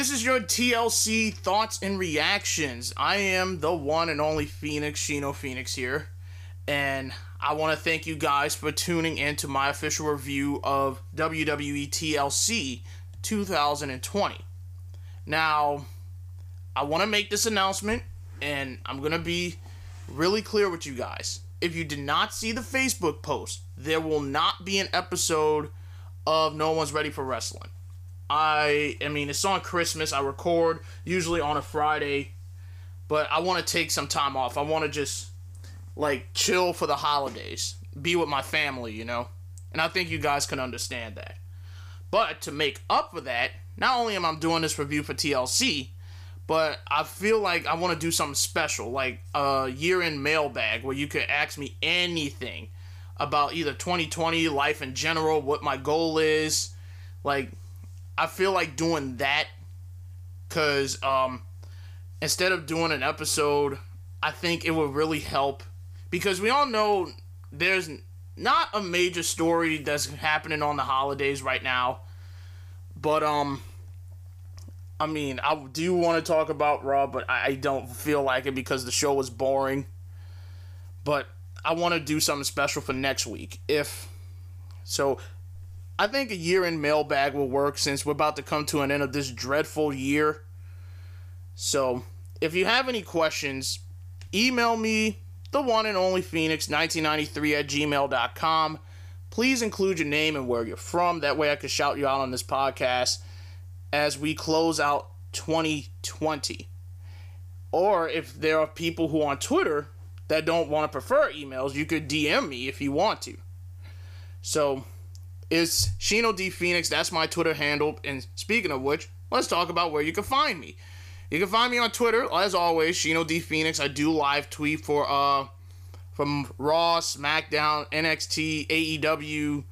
This is your TLC thoughts and reactions. I am the one and only Phoenix, Shino Phoenix here. And I want to thank you guys for tuning in to my official review of WWE TLC 2020. Now, I want to make this announcement, and I'm going to be really clear with you guys. If you did not see the Facebook post, there will not be an episode of No One's Ready for Wrestling. I I mean it's on Christmas. I record usually on a Friday, but I want to take some time off. I want to just like chill for the holidays, be with my family, you know. And I think you guys can understand that. But to make up for that, not only am I doing this review for TLC, but I feel like I want to do something special, like a year-end mailbag where you could ask me anything about either 2020, life in general, what my goal is, like I feel like doing that because um, instead of doing an episode, I think it would really help because we all know there's not a major story that's happening on the holidays right now, but um. I mean, I do want to talk about Raw, but I don't feel like it because the show was boring. But I want to do something special for next week. If so, I think a year in mailbag will work since we're about to come to an end of this dreadful year. So, if you have any questions, email me, the one and only Phoenix1993 at gmail.com. Please include your name and where you're from. That way I can shout you out on this podcast as we close out 2020. Or if there are people who on Twitter that don't want to prefer emails, you could DM me if you want to. So, is Shino D Phoenix. That's my Twitter handle. And speaking of which, let's talk about where you can find me. You can find me on Twitter, as always, Shino D Phoenix. I do live tweet for uh from Raw, SmackDown, NXT, AEW,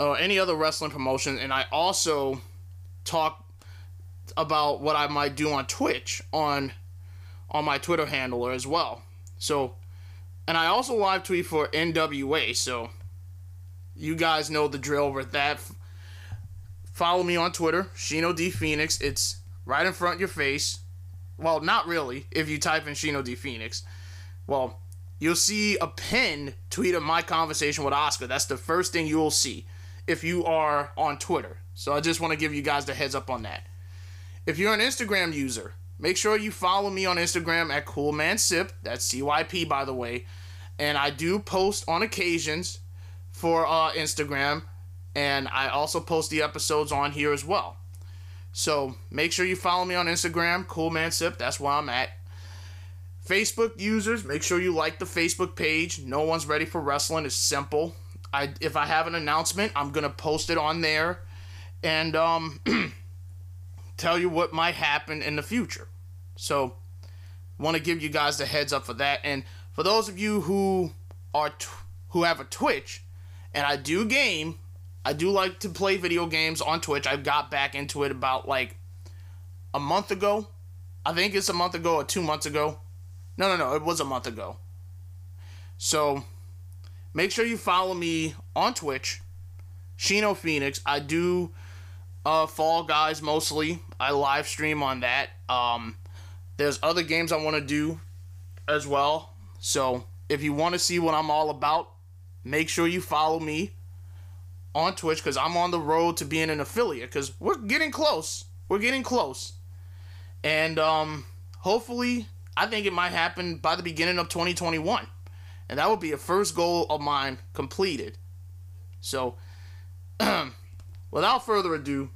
or uh, any other wrestling promotion, and I also talk about what I might do on Twitch on on my Twitter handler as well. So, and I also live tweet for NWA. So you guys know the drill with that. Follow me on Twitter, Shino D Phoenix. It's right in front of your face. Well, not really. If you type in Shino D Phoenix, well, you'll see a pinned tweet of my conversation with Oscar. That's the first thing you'll see if you are on Twitter. So I just want to give you guys the heads up on that. If you're an Instagram user, make sure you follow me on Instagram at CoolManSip. That's CYP, by the way. And I do post on occasions for uh, Instagram, and I also post the episodes on here as well. So make sure you follow me on Instagram, CoolManSip. That's where I'm at. Facebook users, make sure you like the Facebook page. No one's ready for wrestling. It's simple. I if I have an announcement, I'm gonna post it on there, and um, tell you what might happen in the future. So, want to give you guys the heads up for that. And for those of you who are t- who have a Twitch, and I do game. I do like to play video games on Twitch. I got back into it about like a month ago. I think it's a month ago or two months ago. No, no, no, it was a month ago. So make sure you follow me on Twitch, Shino Phoenix. I do uh, Fall Guys mostly. I live stream on that. Um, there's other games I want to do as well. So if you want to see what I'm all about, make sure you follow me on Twitch because I'm on the road to being an affiliate because we're getting close. We're getting close. And um, hopefully, I think it might happen by the beginning of 2021. And that would be a first goal of mine completed. So, without further ado,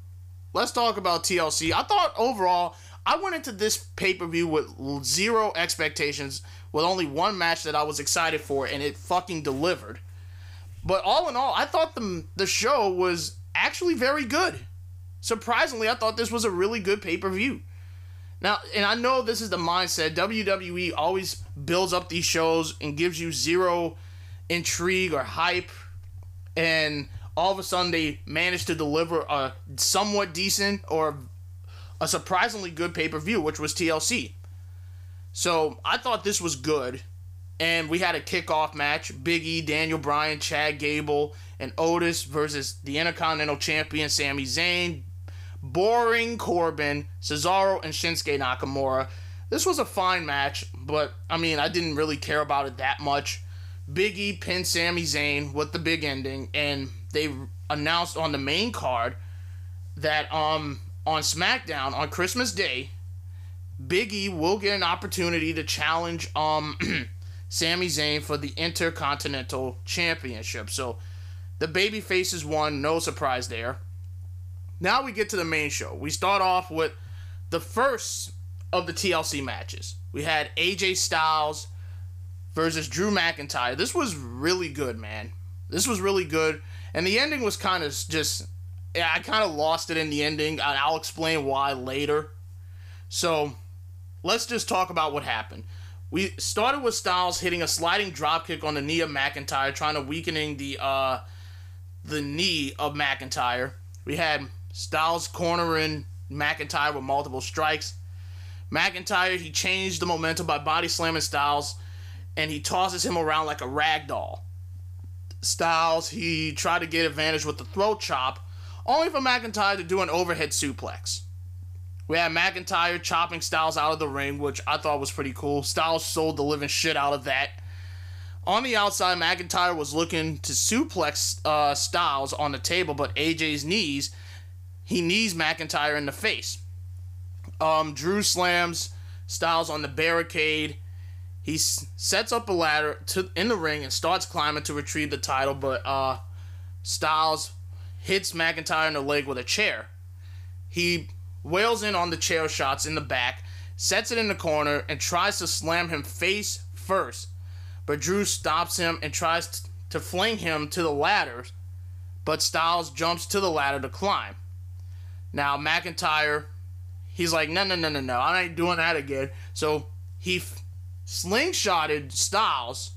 let's talk about TLC. I thought overall, I went into this pay per view with zero expectations, with only one match that I was excited for, and it fucking delivered. But all in all, I thought the the show was actually very good. Surprisingly, I thought this was a really good pay per view. Now, and I know this is the mindset. WWE always builds up these shows and gives you zero intrigue or hype, and all of a sudden they manage to deliver a somewhat decent or a surprisingly good pay per view, which was TLC. So I thought this was good. And we had a kickoff match Big E, Daniel Bryan, Chad Gable, and Otis versus the Intercontinental Champion Sami Zayn, boring Corbin, Cesaro, and Shinsuke Nakamura. This was a fine match, but I mean, I didn't really care about it that much. Big E pinned Sami Zayn with the big ending, and they announced on the main card that um on SmackDown on Christmas Day, Big E will get an opportunity to challenge um Sami Zayn for the Intercontinental Championship. So the baby faces won, no surprise there. Now we get to the main show. We start off with the first of the TLC matches. We had AJ Styles versus Drew McIntyre. This was really good, man. This was really good. And the ending was kind of just I kind of lost it in the ending. I'll explain why later. So, let's just talk about what happened. We started with Styles hitting a sliding dropkick on the knee of McIntyre, trying to weakening the uh, the knee of McIntyre. We had Styles cornering McIntyre with multiple strikes. McIntyre he changed the momentum by body slamming Styles, and he tosses him around like a rag doll. Styles he tried to get advantage with the throat chop, only for McIntyre to do an overhead suplex. We had McIntyre chopping Styles out of the ring, which I thought was pretty cool. Styles sold the living shit out of that. On the outside, McIntyre was looking to suplex uh, Styles on the table, but AJ's knees, he knees McIntyre in the face. Um, Drew slams Styles on the barricade. He s- sets up a ladder to in the ring and starts climbing to retrieve the title, but uh, Styles hits McIntyre in the leg with a chair. He wails in on the chair shots in the back, sets it in the corner, and tries to slam him face first. But Drew stops him and tries to fling him to the ladder, but Styles jumps to the ladder to climb. Now, McIntyre, he's like, no, no, no, no, no, I ain't doing that again. So he f- slingshotted Styles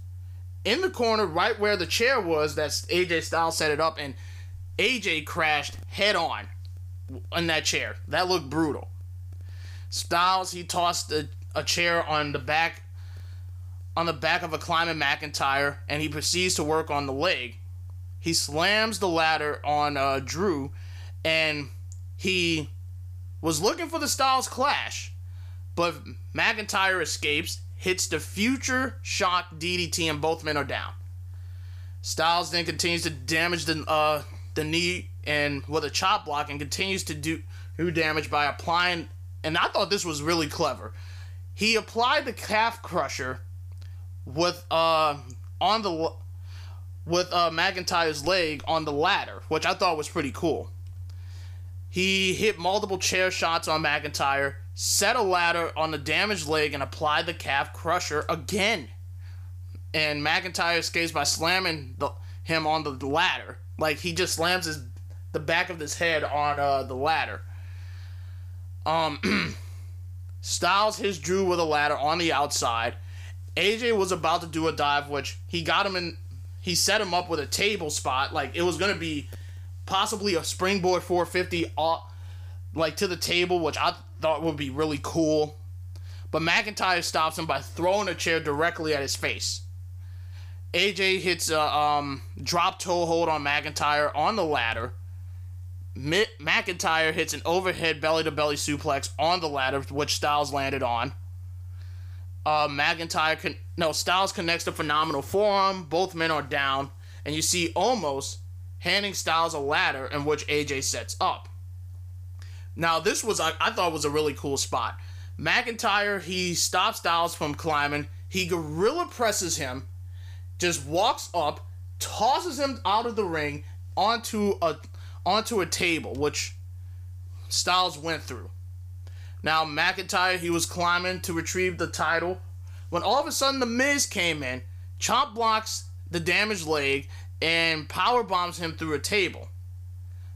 in the corner right where the chair was that AJ Styles set it up, and AJ crashed head on in that chair. That looked brutal. Styles he tossed a, a chair on the back on the back of a climbing McIntyre and he proceeds to work on the leg. He slams the ladder on uh, Drew and he was looking for the Styles clash, but McIntyre escapes, hits the future shock DDT, and both men are down. Styles then continues to damage the uh, the knee and with a chop block and continues to do, do damage by applying and I thought this was really clever. He applied the calf crusher with uh on the with uh McIntyre's leg on the ladder, which I thought was pretty cool. He hit multiple chair shots on McIntyre, set a ladder on the damaged leg, and applied the calf crusher again. And McIntyre escapes by slamming the, him on the ladder. Like he just slams his the back of his head on uh, the ladder. Um, Styles hits Drew with a ladder on the outside. AJ was about to do a dive, which he got him in. He set him up with a table spot, like it was gonna be possibly a springboard 450, off, like to the table, which I thought would be really cool. But McIntyre stops him by throwing a chair directly at his face. AJ hits a um, drop toe hold on McIntyre on the ladder. McIntyre hits an overhead belly to belly suplex on the ladder, which Styles landed on. Uh, McIntyre con- no Styles connects the phenomenal forearm. Both men are down, and you see Omos handing Styles a ladder in which AJ sets up. Now this was I, I thought was a really cool spot. McIntyre he stops Styles from climbing. He gorilla presses him, just walks up, tosses him out of the ring onto a onto a table, which Styles went through. Now McIntyre, he was climbing to retrieve the title when all of a sudden the Miz came in, chop blocks the damaged leg, and power bombs him through a table.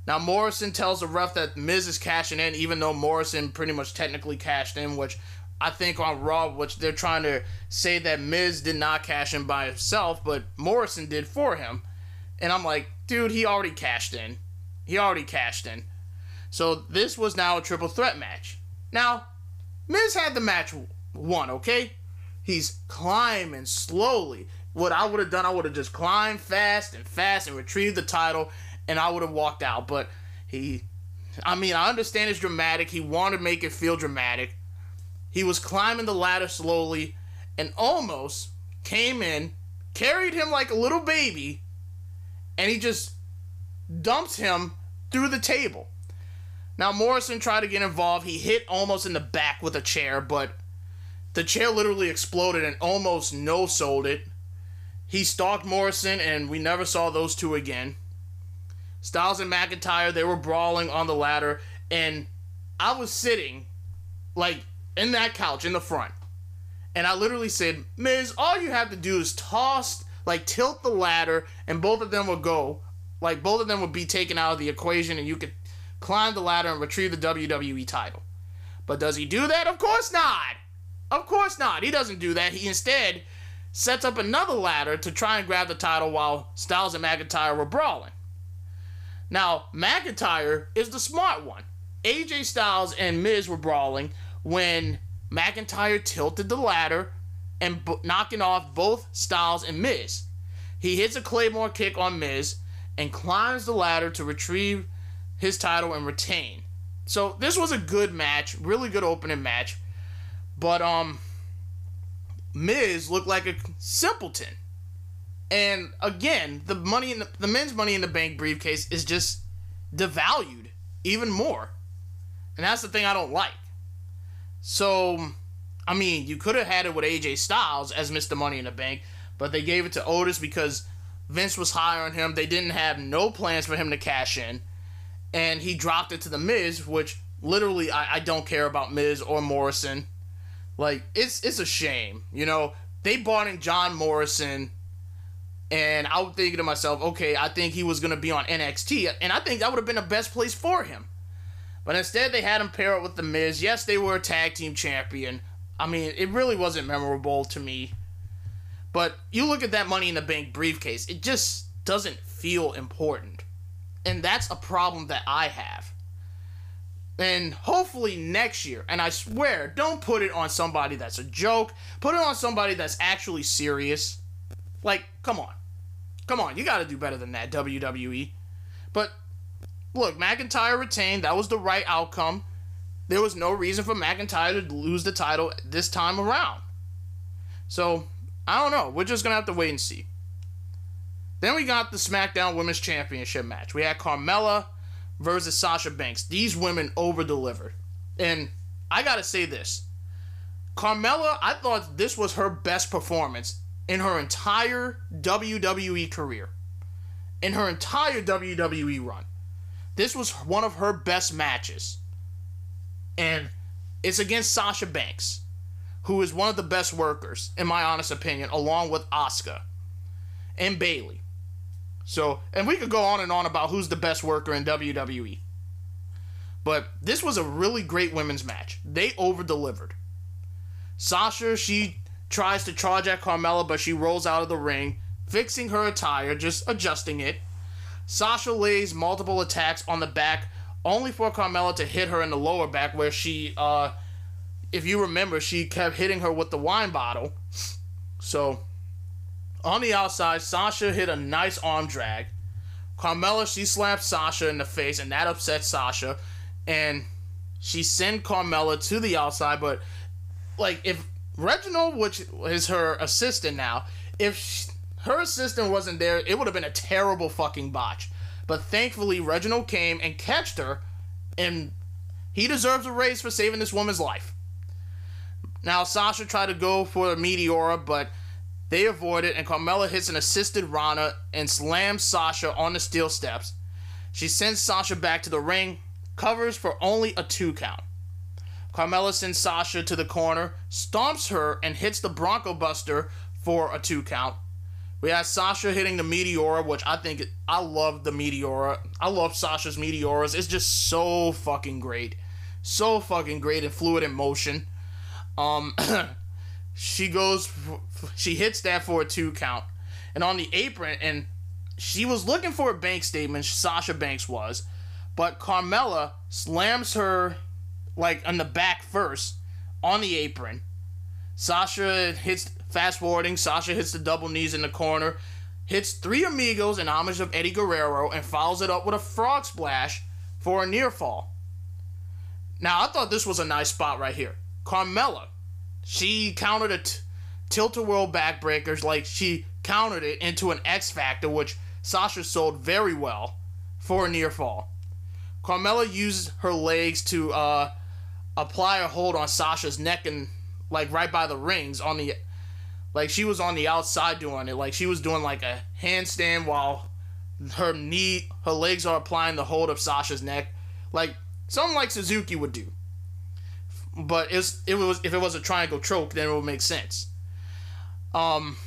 Now Morrison tells the ref that Miz is cashing in, even though Morrison pretty much technically cashed in, which I think on Raw, which they're trying to say that Miz did not cash in by himself, but Morrison did for him. And I'm like, dude, he already cashed in. He already cashed in. So this was now a triple threat match. Now, Miz had the match won, okay? He's climbing slowly. What I would have done, I would have just climbed fast and fast and retrieved the title, and I would have walked out. But he I mean, I understand it's dramatic. He wanted to make it feel dramatic. He was climbing the ladder slowly and Omos came in, carried him like a little baby, and he just dumps him through the table. Now, Morrison tried to get involved. He hit Omos in the back with a chair, but the chair literally exploded and Omos no sold it. He stalked Morrison, and we never saw those two again. Styles and McIntyre, they were brawling on the ladder, and I was sitting, like, in that couch in the front. And I literally said, Miz, all you have to do is toss, like, tilt the ladder, and both of them will go. Like, both of them would be taken out of the equation, and you could climb the ladder and retrieve the WWE title. But does he do that? Of course not! Of course not. He doesn't do that. He instead sets up another ladder to try and grab the title while Styles and McIntyre were brawling. Now, McIntyre is the smart one. AJ Styles and Miz were brawling when McIntyre tilted the ladder and b- knocking off both Styles and Miz. He hits a Claymore kick on Miz and climbs the ladder to retrieve his title and retain. So this was a good match, really good opening match. But um Miz looked like a simpleton. And again, the money in the, the men's money in the bank briefcase is just devalued even more. And that's the thing I don't like. So, I mean, you could have had it with AJ Styles as Mr. Money in the Bank, but they gave it to Otis because Vince was high on him. They didn't have no plans for him to cash in. And he dropped it to The Miz, which literally I, I don't care about Miz or Morrison. Like, it's it's a shame. You know, they bought in John Morrison and I was thinking to myself, okay, I think he was to be on NXT, and I think that would have been the best place for him. But instead, they had him pair up with The Miz. Yes, they were a tag team champion. I mean, it really wasn't memorable to me. But you look at that Money in the Bank briefcase, it just doesn't feel important. And that's a problem that I have. And hopefully next year, and I swear, don't put it on somebody that's a joke, put it on somebody that's actually serious. Like, come on. Come on, you got to do better than that, WWE. But look, McIntyre retained. That was the right outcome. There was no reason for McIntyre to lose the title this time around. So, I don't know. We're just to have to wait and see. Then we got the SmackDown Women's Championship match. We had Carmella versus Sasha Banks. These women over delivered. And I got to say this Carmella, I thought this was her best performance in her entire WWE career, in her entire WWE run. This was one of her best matches. And it's against Sasha Banks, who is one of the best workers, in my honest opinion, along with Asuka and Bayley. So, and we could go on and on about who's the best worker in WWE. But this was a really great women's match. They over delivered. Sasha, she tries to charge at Carmella, but she rolls out of the ring, fixing her attire, just adjusting it. Sasha lays multiple attacks on the back, only for Carmella to hit her in the lower back, where she, uh, if you remember, she kept hitting her with the wine bottle. So, on the outside, Sasha hit a nice arm drag. Carmella, she slapped Sasha in the face, and that upset Sasha. And she sent Carmella to the outside, but, like, if Reginald, which is her assistant now, if she, her assistant wasn't there, it would have been a terrible fucking botch. But thankfully, Reginald came and catched her, and he deserves a raise for saving this woman's life. Now, Sasha tried to go for a Meteora, but they avoid it, and Carmella hits an assisted Rana and slams Sasha on the steel steps. She sends Sasha back to the ring, covers for only a two count. Carmella sends Sasha to the corner, stomps her, and hits the Bronco Buster for a two count. We have Sasha hitting the Meteora, which I think I love the Meteora. I love Sasha's Meteoras. It's just so fucking great. So fucking great and fluid in motion. Um she goes she hits that for a two count. And on the apron and she was looking for a bank statement, Sasha Banks was, but Carmella slams her like on the back first on the apron. Sasha hits fast forwarding. Sasha hits the double knees in the corner, hits three amigos in homage of Eddie Guerrero, and follows it up with a frog splash for a near fall. Now, I thought this was a nice spot right here. Carmella, she countered a t- tilt-a-whirl backbreakers like she countered it into an X Factor, which Sasha sold very well for a near fall. Carmella used her legs to uh, apply a hold on Sasha's neck and like right by the rings on the like she was on the outside doing it. Like she was doing like a handstand while her knee her legs are applying the hold of Sasha's neck like something like Suzuki would do but it was if it was a triangle choke then it would make sense um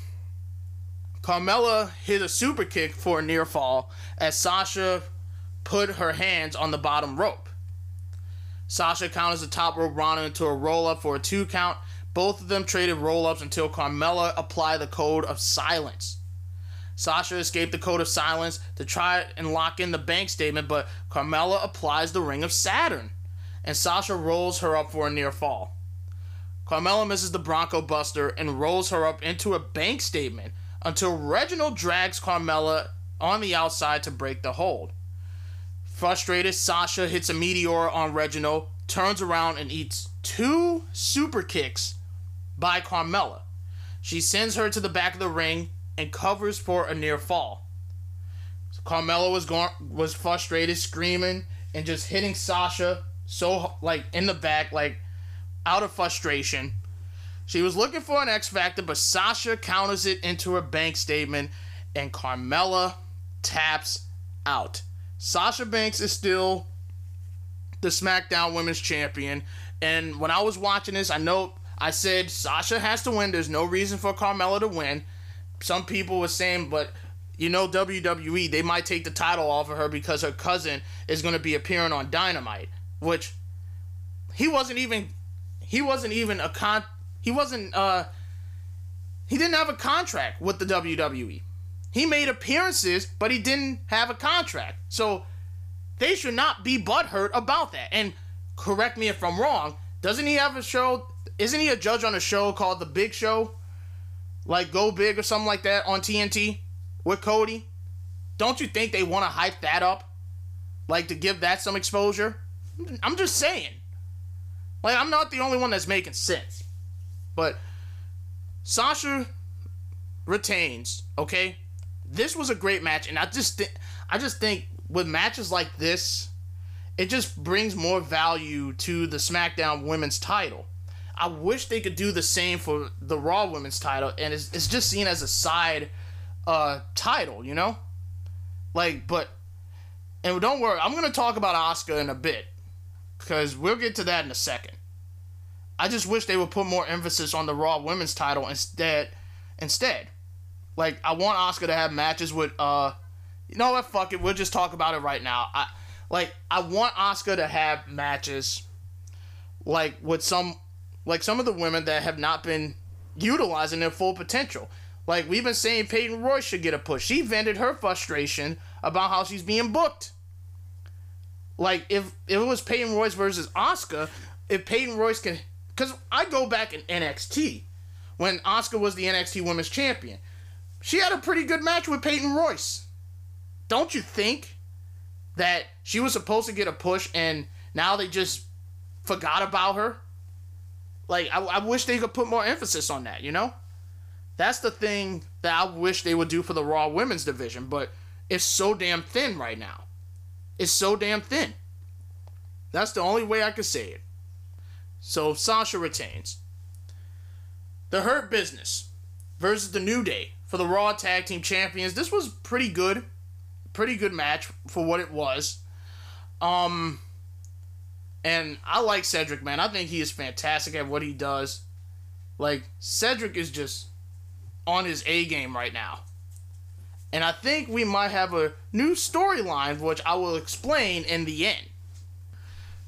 Carmella hit a super kick for a near fall as Sasha put her hands on the bottom rope Sasha counters the top rope Ronda into a roll up for a two count. Both of them traded roll ups until Carmella applied the code of silence. Sasha escaped the code of silence to try and lock in the bank statement, but Carmella applies the ring of Saturn, and Sasha rolls her up for a near fall. Carmella misses the Bronco Buster and rolls her up into a bank statement until Reginald drags Carmella on the outside to break the hold. Frustrated, Sasha hits a meteor on Reginald, turns around and eats two super kicks by Carmella. She sends her to the back of the ring and covers for a near fall. So Carmella was going was frustrated, screaming and just hitting Sasha so like in the back, like out of frustration. She was looking for an X Factor, but Sasha counters it into her bank statement, and Carmella taps out. Sasha Banks is still the SmackDown Women's Champion. And when I was watching this, I know I said Sasha has to win. There's no reason for Carmella to win. Some people were saying, but you know, WWE, they might take the title off of her because her cousin is going to be appearing on Dynamite, which he wasn't even, he wasn't even a con, he wasn't, uh, he didn't have a contract with the WWE. He made appearances, but he didn't have a contract. So they should not be butthurt about that. And correct me if I'm wrong, doesn't he have a show? Isn't he a judge on a show called The Big Show? Like Go Big or something like that on TNT with Cody? Don't you think they want to hype that up? Like to give that some exposure? I'm just saying. Like, I'm not the only one that's making sense. But Sasha retains, okay? this was a great match, and I just th- I just think with matches like this, it just brings more value to the SmackDown Women's Title. I wish they could do the same for the Raw Women's Title, and it's, it's just seen as a side uh, title, you know, like but. And don't worry, I'm gonna talk about Asuka in a bit, because we'll get to that in a second. I just wish they would put more emphasis on the Raw Women's Title instead. Instead, like I want Asuka to have matches with uh you know what, fuck it, we'll just talk about it right now. I like I want Asuka to have matches like with some like some of the women that have not been utilizing their full potential. Like we've been saying Peyton Royce should get a push. She vented her frustration about how she's being booked. Like if, if it was Peyton Royce versus Asuka, if Peyton Royce can cuz I go back in NXT when Asuka was the NXT Women's Champion she had a pretty good match with Peyton Royce. Don't you think that she was supposed to get a push and now they just forgot about her? Like, I, I wish they could put more emphasis on that, you know? That's the thing that I wish they would do for the Raw Women's Division, but it's so damn thin right now. It's so damn thin. That's the only way I could say it. So Sasha retains. The Hurt Business versus the New Day for the Raw Tag Team Champions. This was pretty good. Pretty good match for what it was. Um and I like Cedric, man. I think he is fantastic at what he does. Like Cedric is just on his A game right now. And I think we might have a new storyline which I will explain in the end.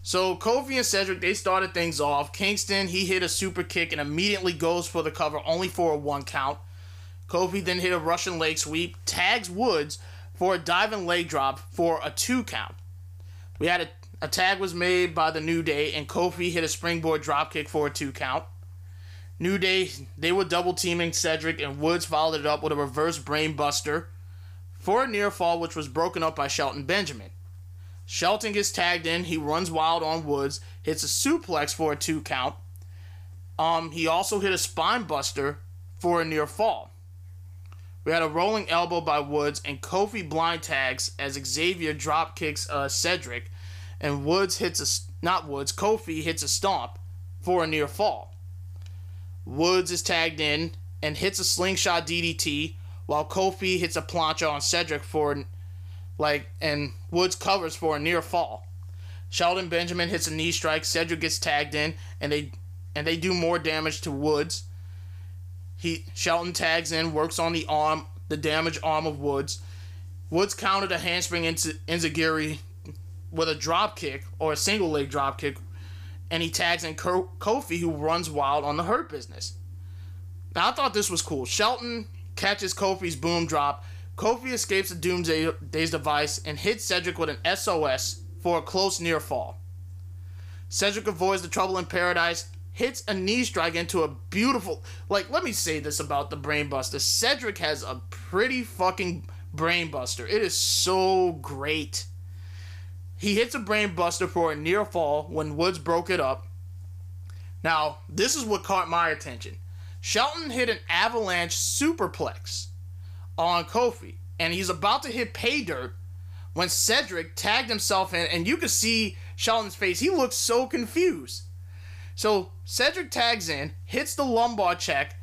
So Kofi and Cedric, they started things off. Kingston, he hit a super kick and immediately goes for the cover, only for a one count. Kofi then hit a Russian leg sweep, tags Woods for a diving leg drop for a two count. We had a, a tag was made by the New Day, and Kofi hit a springboard dropkick for a two count. New Day, they were double teaming Cedric, and Woods followed it up with a reverse brainbuster for a near fall, which was broken up by Shelton Benjamin. Shelton gets tagged in. He runs wild on Woods, hits a suplex for a two count. Um, he also hit a spine buster for a near fall. We had a rolling elbow by Woods and Kofi blind tags as Xavier drop kicks uh, Cedric, and Woods hits a not Woods Kofi hits a stomp for a near fall. Woods is tagged in and hits a slingshot DDT while Kofi hits a plancha on Cedric for like and Woods covers for a near fall. Shelton Benjamin hits a knee strike, Cedric gets tagged in and they and they do more damage to Woods. He Shelton tags in, works on the arm, the damaged arm of Woods. Woods countered a handspring into Enzuigiri with a drop kick or a single leg drop kick, and he tags in Kofi, who runs wild on the Hurt Business. Now I thought this was cool. Shelton catches Kofi's boom drop. Kofi escapes the Doomsday's device and hits Cedric with an SOS for a close near fall. Cedric avoids the trouble in paradise, hits a knee strike into a beautiful. Like, let me say this about the Brainbuster. Cedric has a pretty fucking Brainbuster. It is so great. He hits a Brainbuster for a near fall when Woods broke it up. Now, this is what caught my attention. Shelton hit an avalanche superplex on Kofi, and he's about to hit pay dirt when Cedric tagged himself in, and you could see Shelton's face. He looks so confused. So Cedric tags in, hits the lumbar check.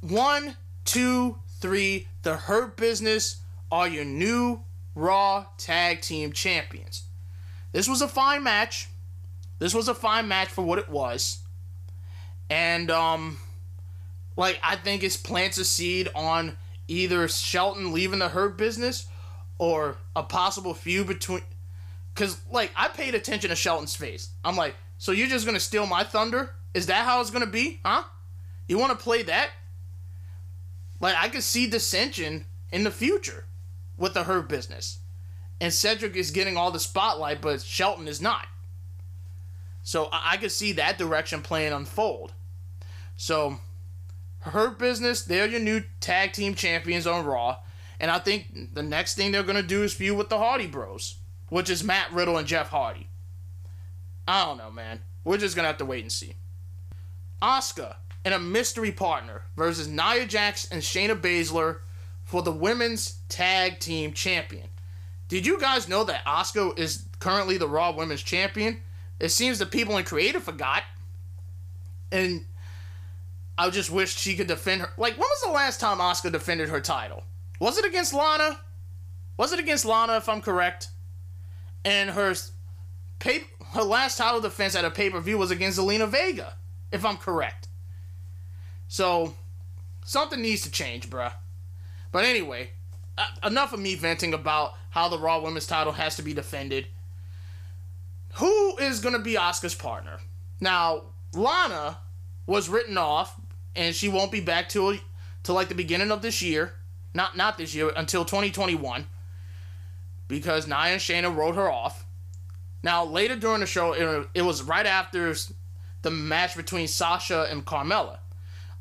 One, two, three. The Hurt Business are your new Raw Tag Team Champions. This was a fine match. This was a fine match for what it was. And um like I think it plants a seed on either Shelton leaving the Hurt Business or a possible feud between cuz like I paid attention to Shelton's face. I'm like, "So you're just going to steal my thunder? Is that how it's going to be? Huh? You want to play that?" Like I could see dissension in the future with the Hurt Business. And Cedric is getting all the spotlight, but Shelton is not. So I, I could see that direction playing unfold. So Hurt Business, they're your new tag team champions on Raw. And I think the next thing they're to do is feud with the Hardy Bros, which is Matt Riddle and Jeff Hardy. I don't know, man. We're just to have to wait and see. Asuka and a mystery partner versus Nia Jax and Shayna Baszler for the women's tag team champion. Did you guys know that Asuka is currently the Raw Women's Champion? It seems the people in creative forgot. And I just wish she could defend her. Like, when was the last time Asuka defended her title? Was it against Lana? Was it against Lana, if I'm correct? And her pay, her last title defense at a pay per view was against Zelina Vega, if I'm correct. So, something needs to change, bruh. But anyway, uh, enough of me venting about how the Raw Women's title has to be defended. Who is going to be Asuka's partner? Now, Lana was written off and she won't be back till till like the beginning of this year. Not not this year until 2021 because Nia and Shayna wrote her off. Now later during the show, it, it was right after the match between Sasha and Carmella.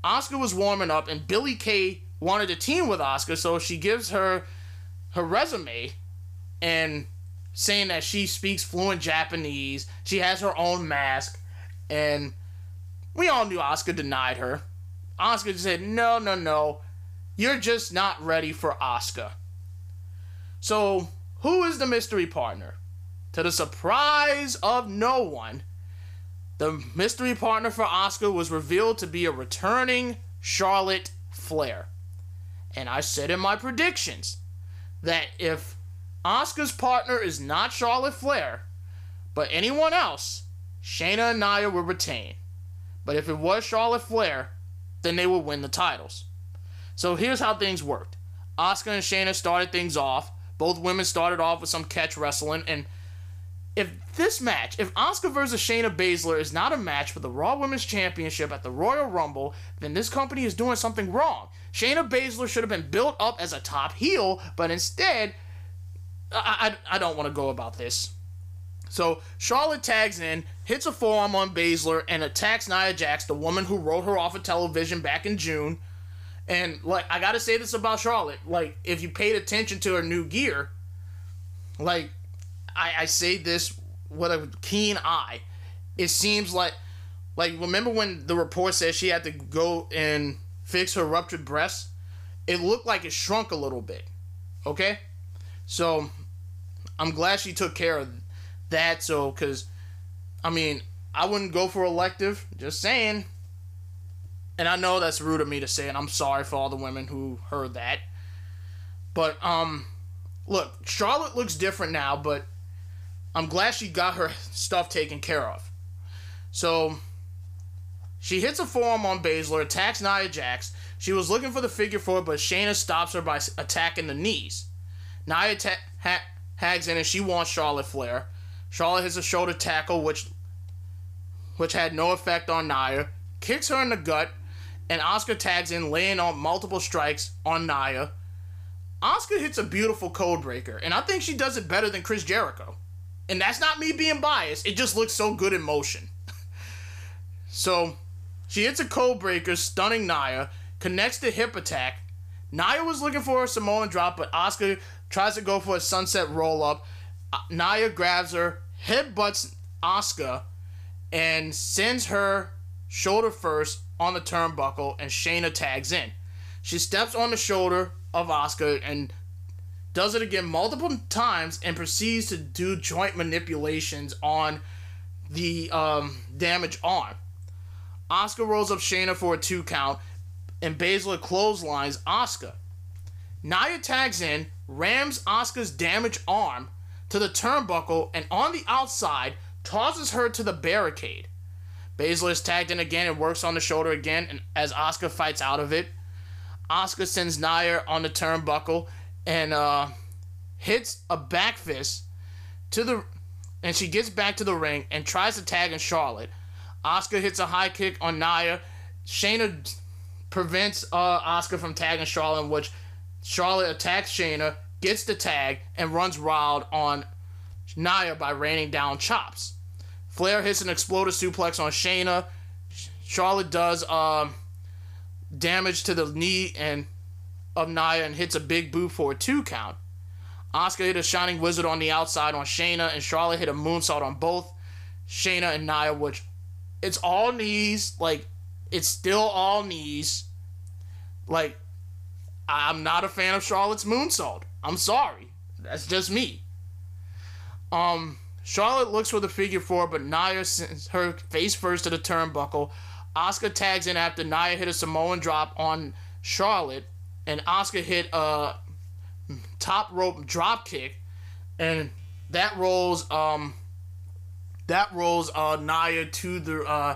Asuka was warming up, and Billie Kay wanted to team with Asuka, so she gives her her resume and saying that she speaks fluent Japanese. She has her own mask, and we all knew Asuka denied her. Asuka said, no, no, no. You're just not ready for Asuka. So, who is the mystery partner? To the surprise of no one, the mystery partner for Asuka was revealed to be a returning Charlotte Flair. And I said in my predictions that if Asuka's partner is not Charlotte Flair, but anyone else, Shayna and Nia will retain. But if it was Charlotte Flair, then they would win the titles. So here's how things worked. Asuka and Shayna started things off. Both women started off with some catch wrestling, and if this match, if Asuka versus Shayna Baszler is not a match for the Raw Women's Championship at the Royal Rumble, then this company is doing something wrong. Shayna Baszler should have been built up as a top heel, but instead, I, I, I don't want to go about this. So Charlotte tags in, hits a forearm on Baszler, and attacks Nia Jax, the woman who wrote her off of television back in June. And like I gotta say this about Charlotte, like if you paid attention to her new gear, like I, I say this with a keen eye. It seems like like remember when the report said she had to go and fix her ruptured breast? It looked like it shrunk a little bit. Okay? So I'm glad she took care of that so cuz I mean, I wouldn't go for elective, just saying. And I know that's rude of me to say, and I'm sorry for all the women who heard that. But um look, Charlotte looks different now, but I'm glad she got her stuff taken care of. So she hits a forearm on Baszler, attacks Nia Jax. She was looking for the figure four, but Shayna stops her by attacking the knees. Nia ta- ha- hags in and she wants Charlotte Flair. Charlotte hits a shoulder tackle, which which had no effect on Nia, kicks her in the gut, and Asuka tags in, laying on multiple strikes on Nia. Asuka hits a beautiful code breaker, and I think she does it better than Chris Jericho. And that's not me being biased, it just looks so good in motion. so, she hits a code breaker, stunning Nia, connects the hip attack. Nia was looking for a Samoan drop, but Asuka tries to go for a sunset roll up. Uh, Nia grabs her, headbutts Asuka, and sends her shoulder first on the turnbuckle, and Shayna tags in. She steps on the shoulder of Asuka and does it again multiple times and proceeds to do joint manipulations on the um, damaged arm. Asuka rolls up Shayna for a two count, and Baszler clotheslines Asuka. Nia tags in, rams Asuka's damaged arm to the turnbuckle, and on the outside tosses her to the barricade. Baszler is tagged in again and works on the shoulder again, and as Asuka fights out of it, Asuka sends Nia on the turnbuckle and uh, hits a back fist to the, and she gets back to the ring and tries to tag in Charlotte. Asuka hits a high kick on Nia. Shayna prevents uh, Asuka from tagging Charlotte, which Charlotte attacks Shayna, gets the tag, and runs wild on Nia by raining down chops. Flair hits an exploder suplex on Shayna. Charlotte does um, damage to the knee and of Nia and hits a big boot for a two count. Asuka hit a Shining Wizard on the outside on Shayna, and Charlotte hit a moonsault on both Shayna and Nia, which it's all knees. Like, it's still all knees. Like, I'm not a fan of Charlotte's moonsault. I'm sorry. That's just me. Um, Charlotte looks for the figure four, but Nia sends her face first to the turnbuckle. Asuka tags in after Nia hit a Samoan drop on Charlotte, and Asuka hit a top rope drop kick, and that rolls um that rolls uh Nia to the uh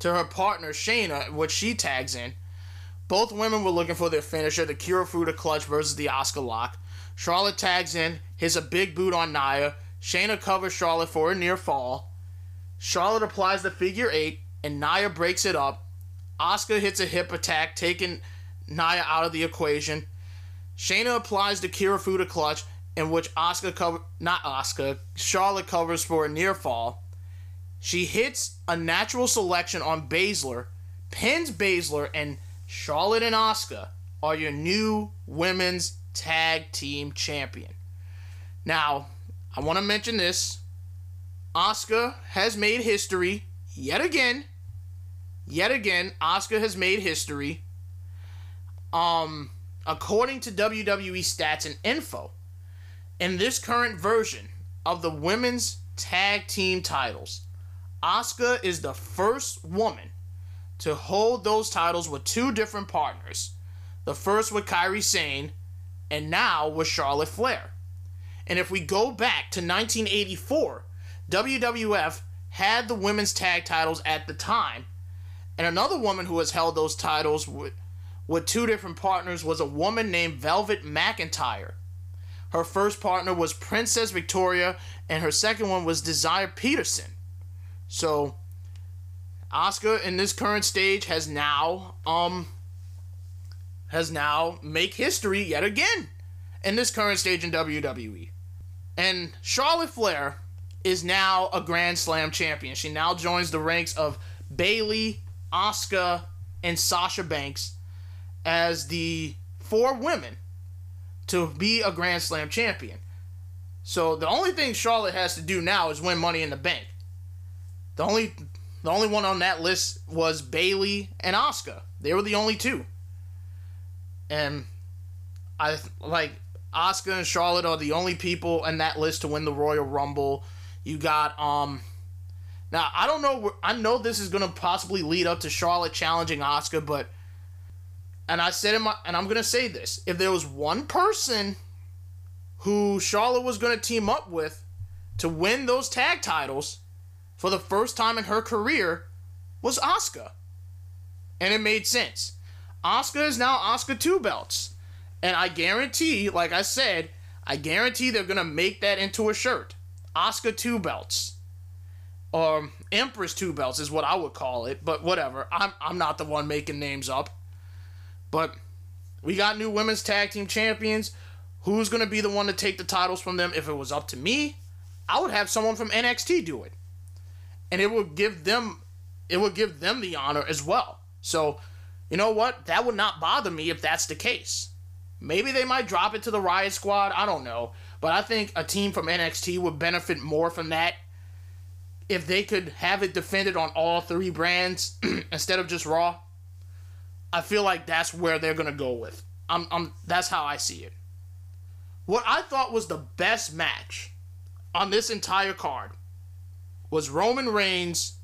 to her partner Shayna, which she tags in. Both women were looking for their finisher, the Kirifuda clutch versus the Asuka lock. Charlotte tags in, hits a big boot on Nia. Shayna covers Charlotte for a near fall. Charlotte applies the figure eight, and Nia breaks it up. Asuka hits a hip attack, taking Nia out of the equation. Shayna applies the Kirifuda clutch, in which Asuka cover not Asuka, Charlotte covers for a near fall. She hits a natural selection on Baszler, pins Baszler, and Charlotte and Asuka are your new women's tag team champion. Now, I want to mention this. Asuka has made history yet again. Yet again, Asuka has made history. Um, according to WWE stats and info, in this current version of the women's tag team titles, Asuka is the first woman to hold those titles with two different partners. The first with Kairi Sane, and now with Charlotte Flair. And if we go back to 1984, WWF had the women's tag titles at the time, and another woman who has held those titles with, with two different partners was a woman named Velvet McIntyre. Her first partner was Princess Victoria, and her second one was Desiree Petersen. So, Asuka in this current stage has now um has now make history yet again in this current stage in WWE. And Charlotte Flair is now a Grand Slam champion. She now joins the ranks of Bayley, Asuka, and Sasha Banks as the four women to be a Grand Slam champion. So the only thing Charlotte has to do now is win Money in the Bank. The only the only one on that list was Bayley and Asuka. They were the only two. And I like Asuka and Charlotte are the only people in that list to win the Royal Rumble. You got um now I don't know I know this is going to possibly lead up to Charlotte challenging Asuka, but and I said in my and I'm going to say this. If there was one person who Charlotte was going to team up with to win those tag titles for the first time in her career was Asuka. And it made sense. Asuka is now Asuka two belts. And I guarantee, like I said, I guarantee they're gonna make that into a shirt. Asuka two belts. Or Empress two belts is what I would call it, but whatever. I'm I'm not the one making names up. But we got new women's tag team champions. Who's gonna be the one to take the titles from them? If it was up to me, I would have someone from NXT do it. And it would give them it would give them the honor as well. So, you know what? That would not bother me if that's the case. Maybe they might drop it to the Riot Squad. I don't know. But I think a team from NXT would benefit more from that if they could have it defended on all three brands instead of just Raw. I feel like that's where they're going to go with. I'm, I'm, that's how I see it. What I thought was the best match on this entire card was Roman Reigns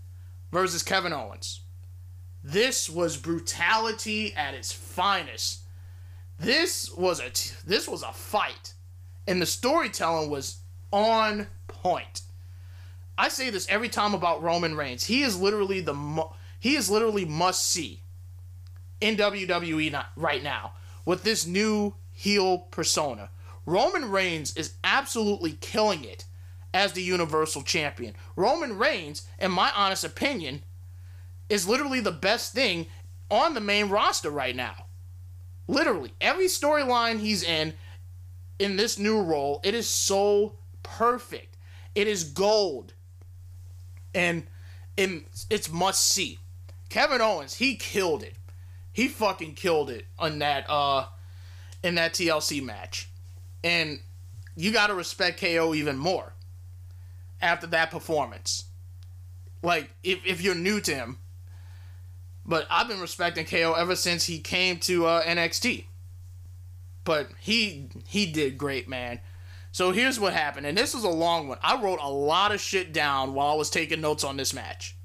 versus Kevin Owens. This was brutality at its finest. This was a t- this was a fight, and the storytelling was on point. I say this every time about Roman Reigns. He is literally the mo- he is literally must see in WWE right now with this new heel persona. Roman Reigns is absolutely killing it as the Universal Champion. Roman Reigns, in my honest opinion, is literally the best thing on the main roster right now. Literally, every storyline he's in in this new role, it is so perfect. It is gold. And it, it's must see. Kevin Owens, he killed it. He fucking killed it on that uh in that TLC match. And you got to respect KO even more after that performance. Like if if you're new to him, but I've been respecting KO ever since he came to uh, NXT. But he he did great, man. So here's what happened, and this was a long one. I wrote a lot of shit down while I was taking notes on this match.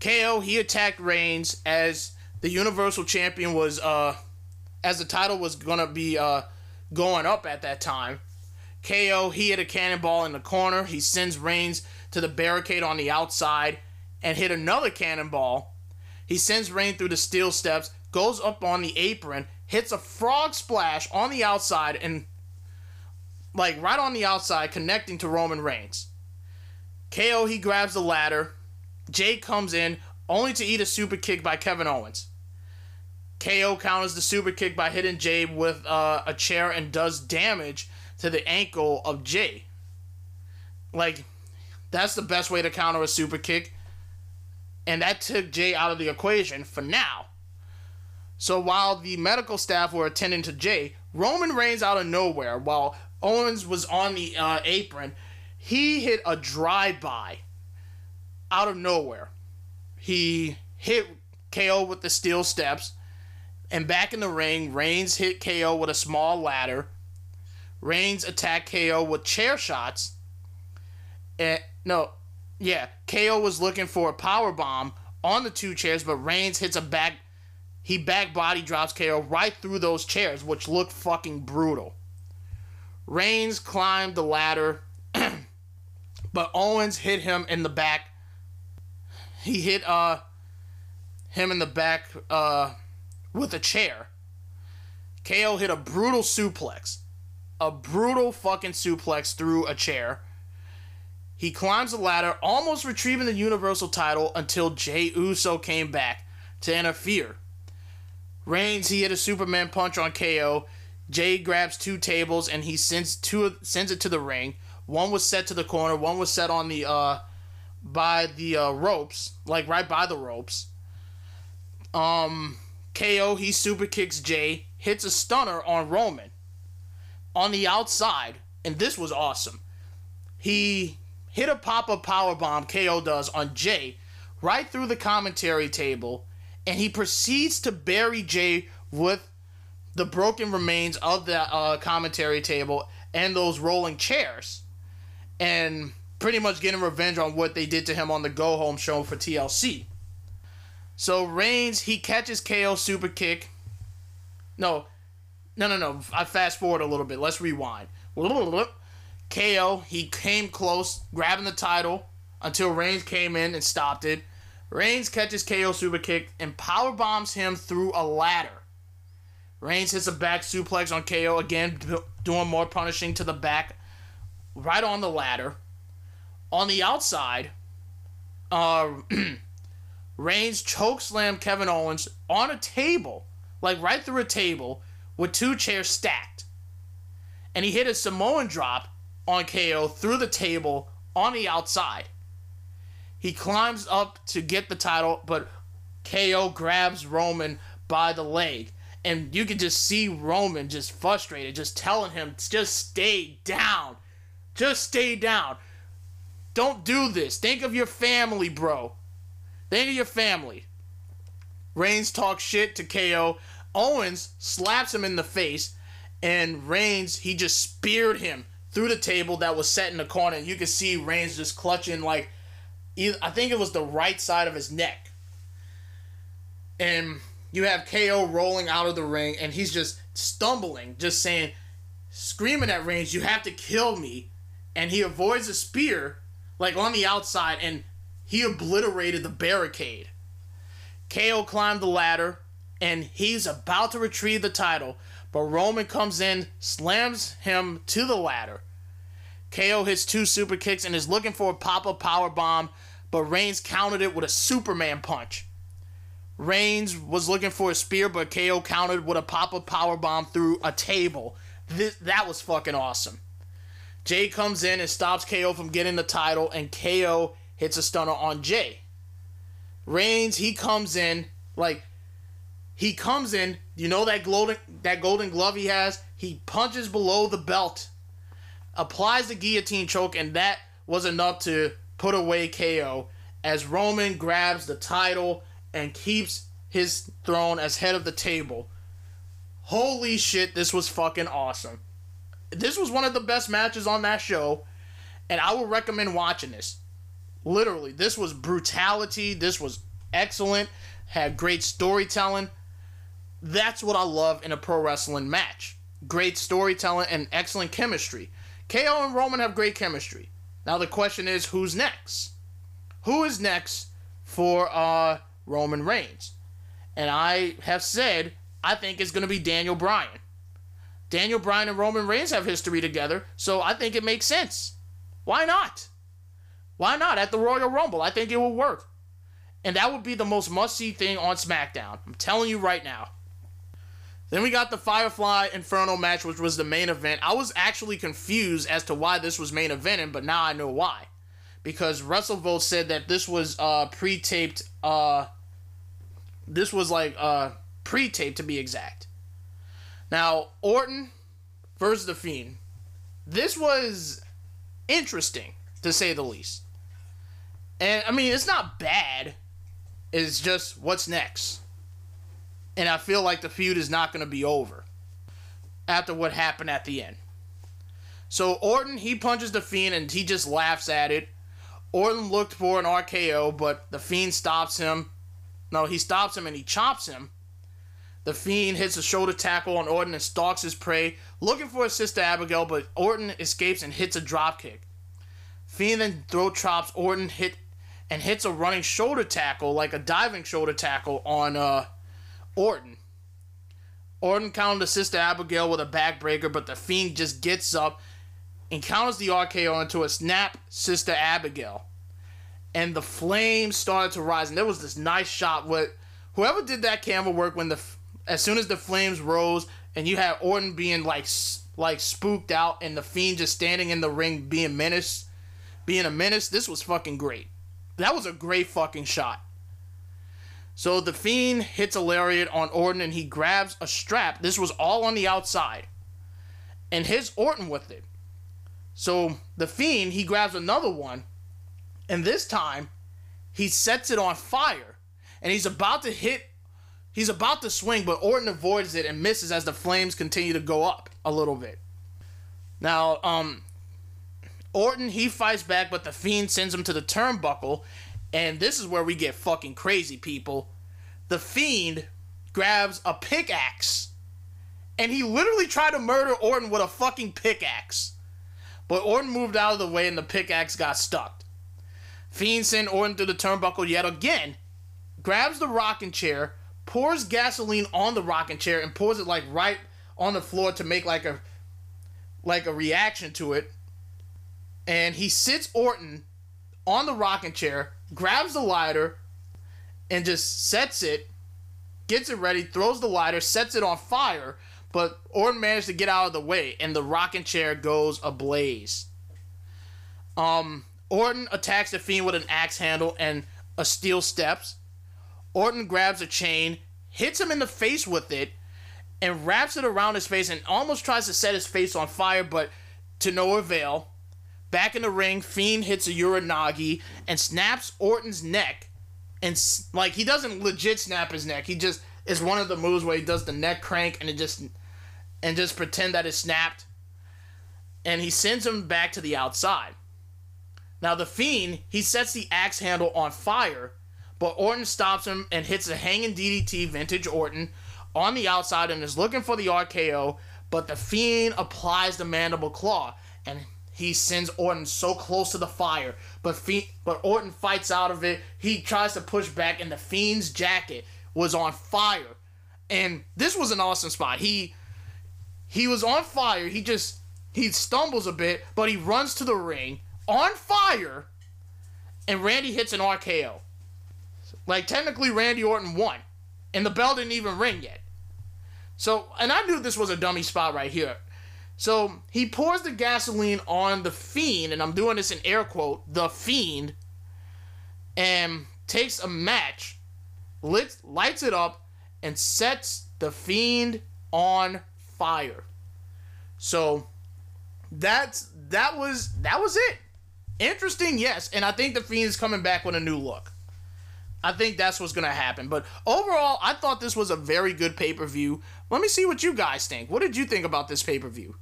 KO he attacked Reigns as the Universal Champion was uh as the title was gonna be uh going up at that time. KO he hit a cannonball in the corner. He sends Reigns to the barricade on the outside and hit another cannonball he sends Rain through the steel steps, goes up on the apron, hits a frog splash on the outside, and like right on the outside, connecting to Roman Reigns. KO he grabs the ladder. Jey comes in, only to eat a super kick by Kevin Owens. KO counters the super kick by hitting Jey with uh, a chair and does damage to the ankle of Jey. Like, that's the best way to counter a super kick and that took Jey out of the equation for now. So while the medical staff were attending to Jey, Roman Reigns out of nowhere, while Owens was on the uh, apron, he hit a drive-by out of nowhere. He hit KO with the steel steps, and back in the ring, Reigns hit KO with a small ladder. Reigns attacked KO with chair shots. And no, yeah, KO was looking for a power bomb on the two chairs, but Reigns hits a back. He back body drops KO right through those chairs, which looked fucking brutal. Reigns climbed the ladder, but Owens hit him in the back. He hit uh him in the back uh with a chair. KO hit a brutal suplex. A brutal fucking suplex through a chair. He climbs the ladder, almost retrieving the Universal title until Jey Uso came back to interfere. Reigns, he hit a Superman punch on KO. Jey grabs two tables and he sends two sends it to the ring. One was set to the corner, one was set on the uh by the uh, ropes, like right by the ropes. Um KO he super kicks Jey, hits a stunner on Roman on the outside, and this was awesome. he hit a pop up power bomb, KO does, on Jey right through the commentary table, and he proceeds to bury Jey with the broken remains of the uh, commentary table and those rolling chairs, and pretty much getting revenge on what they did to him on the Go Home show for TLC. So Reigns he catches KO super kick. No, no, no, no. I fast forward a little bit. Let's rewind. KO he came close, grabbing the title until Reigns came in and stopped it. Reigns catches KO super kick and power bombs him through a ladder. Reigns hits a back suplex on KO again, doing more punishing to the back, right on the ladder. On the outside, uh, Reigns chokeslam Kevin Owens on a table, like right through a table, with two chairs stacked. And he hit a Samoan drop on KO through the table on the outside. He climbs up to get the title, but KO grabs Roman by the leg and you could just see Roman just frustrated, just telling him, just stay down. Just stay down. Don't do this. Think of your family, bro. Think of your family. Reigns talks shit to KO. Owens slaps him in the face, and Reigns, he just speared him through the table that was set in the corner. You can see Reigns just clutching, like, I think it was the right side of his neck. And you have KO rolling out of the ring and he's just stumbling, just saying, screaming at Reigns, you have to kill me. And he avoids a spear, like on the outside, and he obliterated the barricade. KO climbed the ladder and he's about to retrieve the title, but Roman comes in, slams him to the ladder. KO hits two super kicks and is looking for a pop up power bomb, but Reigns countered it with a Superman punch. Reigns was looking for a spear, but KO countered with a pop up power bomb through a table. This, that was fucking awesome. Jey comes in and stops KO from getting the title, and KO hits a stunner on Jey. Reigns, he comes in like he comes in. You know that golden that golden glove he has. He punches below the belt, applies the guillotine choke, and that was enough to put away KO. As Roman grabs the title and keeps his throne as head of the table. Holy shit, this was fucking awesome. This was one of the best matches on that show, and I would recommend watching this. Literally, this was brutality. This was excellent. Had great storytelling. That's what I love in a pro wrestling match. Great storytelling and excellent chemistry. KO and Roman have great chemistry. Now the question is who's next? Who is next for uh Roman Reigns. And I have said I think it's going to be Daniel Bryan. Daniel Bryan and Roman Reigns have history together, so I think it makes sense. Why not? Why not at the Royal Rumble? I think it will work. And that would be the most must see thing on SmackDown. I'm telling you right now. Then we got the Firefly Inferno match, which was the main event. I was actually confused as to why this was main eventing, but now I know why. Because Russell WrestleVote said that this was uh, pre taped uh, this was like uh, pre-tape to be exact. Now Orton versus the Fiend. This was interesting to say the least. And I mean, it's not bad. It's just what's next. And I feel like the feud is not going to be over after what happened at the end. So Orton, he punches the Fiend and he just laughs at it. Orton looked for an RKO, but the Fiend stops him no, he stops him and he chops him. The Fiend hits a shoulder tackle on Orton and stalks his prey, looking for his sister Abigail, but Orton escapes and hits a dropkick. Fiend then throw chops Orton hit and hits a running shoulder tackle, like a diving shoulder tackle on uh, Orton. Orton countered sister Abigail with a backbreaker, but the Fiend just gets up and counters the RKO into a snap sister Abigail and the flames started to rise. And there was this nice shot with whoever did that camera work when the as soon as the flames rose and you had Orton being like like spooked out and the Fiend just standing in the ring being menace, being a menace. This was fucking great. That was a great fucking shot. So the Fiend hits a lariat on Orton and he grabs a strap. This was all on the outside. And hits Orton with it. So the Fiend, he grabs another one, and this time he sets it on fire. And he's about to hit, he's about to swing, but Orton avoids it and misses as the flames continue to go up a little bit. Now, um, Orton, he fights back, but the Fiend sends him to the turnbuckle. And this is where we get fucking crazy, people. The Fiend grabs a pickaxe. And he literally tried to murder Orton with a fucking pickaxe. But Orton moved out of the way and the pickaxe got stuck. Fiend sent Orton through the turnbuckle yet again, grabs the rocking chair, pours gasoline on the rocking chair, and pours it like right on the floor to make like a like a reaction to it and he sits Orton on the rocking chair, grabs the lighter, and just sets it, gets it ready, throws the lighter, sets it on fire, but Orton managed to get out of the way, and the rocking chair goes ablaze. Um, Orton attacks the Fiend with an axe handle and a steel steps. Orton grabs a chain, hits him in the face with it, and wraps it around his face and almost tries to set his face on fire, but to no avail. Back in the ring, Fiend hits a Uranage and snaps Orton's neck. And, like, he doesn't legit snap his neck. He just is one of the moves where he does the neck crank and it just and just pretend that it's snapped. And he sends him back to the outside. Now the Fiend, he sets the axe handle on fire, but Orton stops him and hits a hanging DDT vintage Orton on the outside and is looking for the RKO, but the Fiend applies the mandible claw and he sends Orton so close to the fire, but Fiend, but Orton fights out of it. He tries to push back, and the Fiend's jacket was on fire. And this was an awesome spot. He he was on fire. He just he stumbles a bit, but he runs to the ring on fire, and Randy hits an RKO. Like technically, Randy Orton won, and the bell didn't even ring yet. So, and I knew this was a dummy spot right here. So he pours the gasoline on the fiend, and I'm doing this in air quote, the fiend, and takes a match, lit, lights it up, and sets the fiend on fire. So that's that was that was it. Interesting, yes, and I think the fiend is coming back with a new look. I think that's what's gonna happen. But overall, I thought this was a very good pay per view. Let me see what you guys think. What did you think about this pay per view?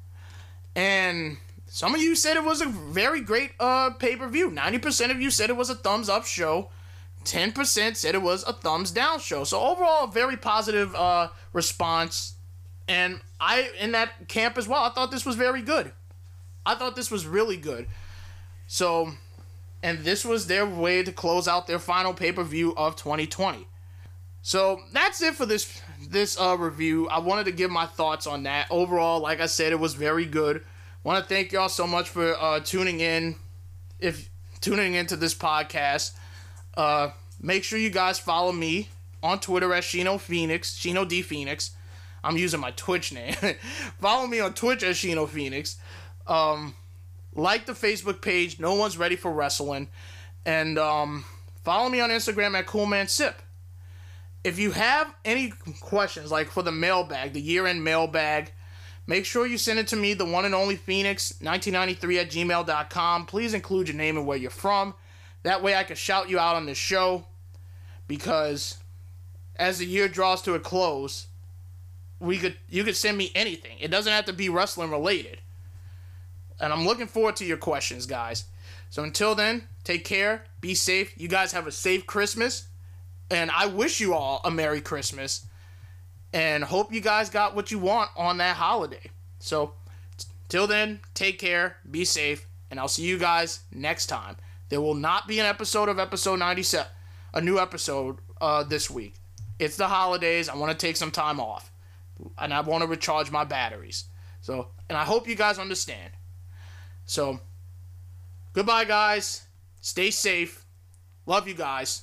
And some of you said it was a very great uh, pay per view. 90% of you said it was a thumbs up show. 10% said it was a thumbs down show. So overall, a very positive uh, response. And I, in that camp as well, I thought this was very good. I thought this was really good. So, and this was their way to close out their final pay per view of 2020. So that's it for this this uh, review. I wanted to give my thoughts on that. Overall, like I said, it was very good. Want to thank y'all so much for uh, tuning in. If tuning into this podcast, uh, make sure you guys follow me on Twitter at Shino Phoenix, Shino D Phoenix. I'm using my Twitch name. follow me on Twitch at Shino Phoenix. Um, like the Facebook page. No one's ready for wrestling, and um, follow me on Instagram at CoolManSip if you have any questions, like for the mailbag, the year end mailbag, make sure you send it to me, the one and only Phoenix1993 at gmail.com. Please include your name and where you're from. That way I can shout you out on the show. Because as the year draws to a close, we could you could send me anything. It doesn't have to be wrestling related. And I'm looking forward to your questions, guys. So until then, take care, be safe. You guys have a safe Christmas and I wish you all a Merry Christmas and hope you guys got what you want on that holiday. So, till then, take care, be safe, and I'll see you guys next time. There will not be an episode of episode 97, a new episode uh, this week. It's the holidays. I want to take some time off, and I want to recharge my batteries. So, and I hope you guys understand. So, goodbye, guys. Stay safe. Love you guys.